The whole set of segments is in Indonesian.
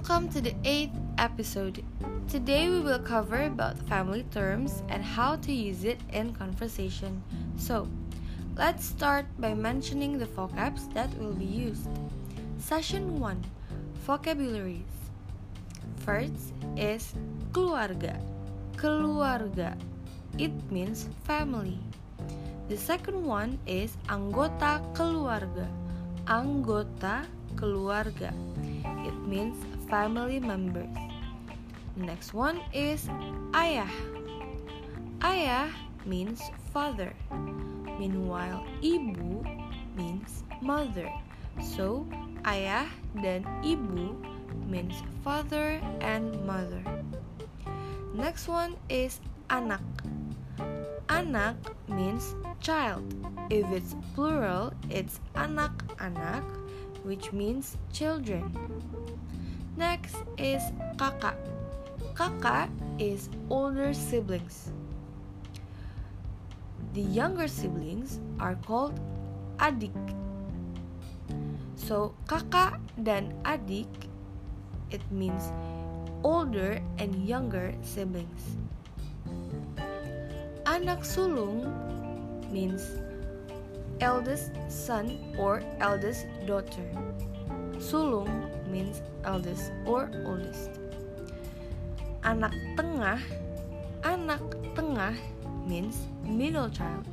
Welcome to the 8th episode. Today we will cover about family terms and how to use it in conversation. So, let's start by mentioning the vocabs that will be used. Session 1 Vocabularies First is keluarga. Keluarga. It means family. The second one is anggota keluarga. Anggota keluarga. It means family members. Next one is ayah. Ayah means father. Meanwhile, ibu means mother. So, ayah dan ibu means father and mother. Next one is anak. Anak means child. If it's plural, it's anak-anak, which means children. Next is kakak. Kakak is older siblings. The younger siblings are called adik. So, kakak dan adik it means older and younger siblings. Anak sulung means eldest son or eldest daughter. Sulung means eldest or oldest. Anak tengah, anak tengah means middle child.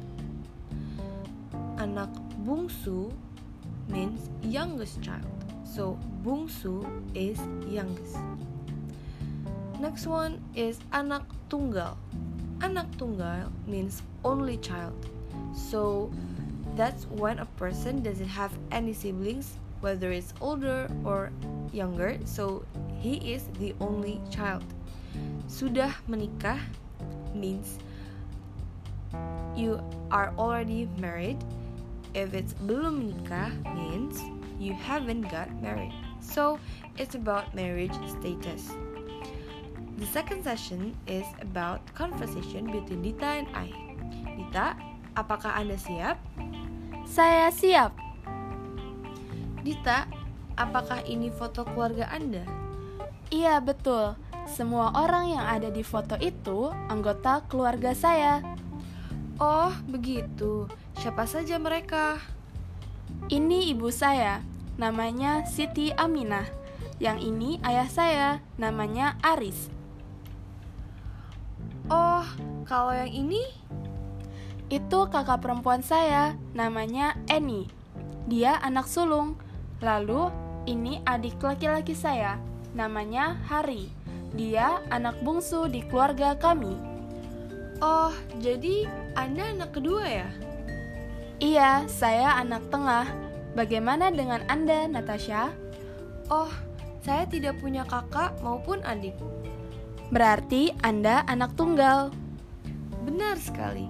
Anak bungsu means youngest child. So bungsu is youngest. Next one is anak tunggal. Anak tunggal means only child. So that's when a person doesn't have any siblings, whether it's older or younger. So he is the only child. Sudah menikah means you are already married. If it's belum menikah means you haven't got married. So it's about marriage status. The second session is about conversation between Dita and I. Dita, apakah Anda siap? Saya siap. Dita, apakah ini foto keluarga Anda? Iya, betul. Semua orang yang ada di foto itu anggota keluarga saya. Oh, begitu. Siapa saja mereka? Ini ibu saya, namanya Siti Aminah. Yang ini ayah saya, namanya Aris. Oh, kalau yang ini? Itu kakak perempuan saya, namanya Eni. Dia anak sulung. Lalu, ini adik laki-laki saya, namanya Hari. Dia anak bungsu di keluarga kami. Oh, jadi Anda anak kedua ya? Iya, saya anak tengah. Bagaimana dengan Anda, Natasha? Oh, saya tidak punya kakak maupun adik. Berarti Anda anak tunggal. Benar sekali.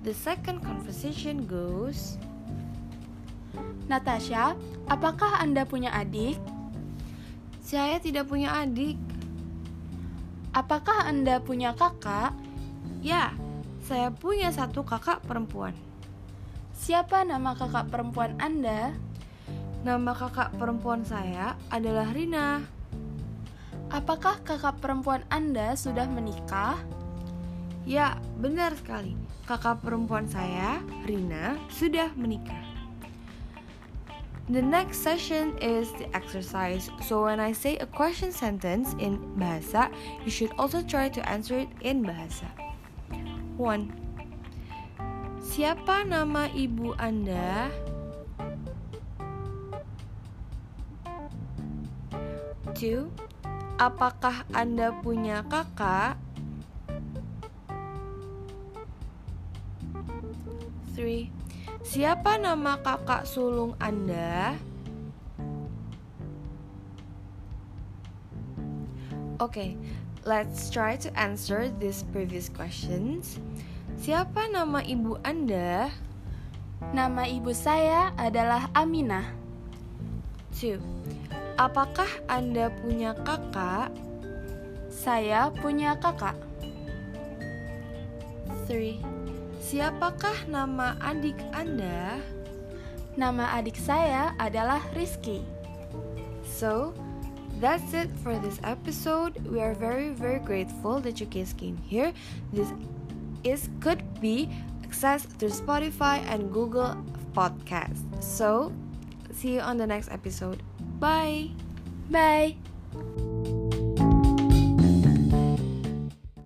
The second conversation goes Natasha, apakah Anda punya adik? Saya tidak punya adik. Apakah Anda punya kakak? Ya, saya punya satu kakak perempuan. Siapa nama kakak perempuan Anda? Nama kakak perempuan saya adalah Rina. Apakah kakak perempuan Anda sudah menikah? Ya, benar sekali. Kakak perempuan saya, Rina, sudah menikah. The next session is the exercise. So when I say a question sentence in bahasa, you should also try to answer it in bahasa. 1. Siapa nama ibu Anda? Two. Apakah Anda punya kakak? 3. Siapa nama kakak sulung Anda? Okay, let's try to answer these previous questions. Siapa nama ibu Anda? Nama ibu saya adalah Aminah. 2. Apakah Anda punya kakak? Saya punya kakak. 3. Siapakah nama adik Anda? Nama adik saya adalah Rizky. So, that's it for this episode. We are very, very grateful that you guys came here. This is could be accessed through Spotify and Google Podcast. So, see you on the next episode. Bye. Bye.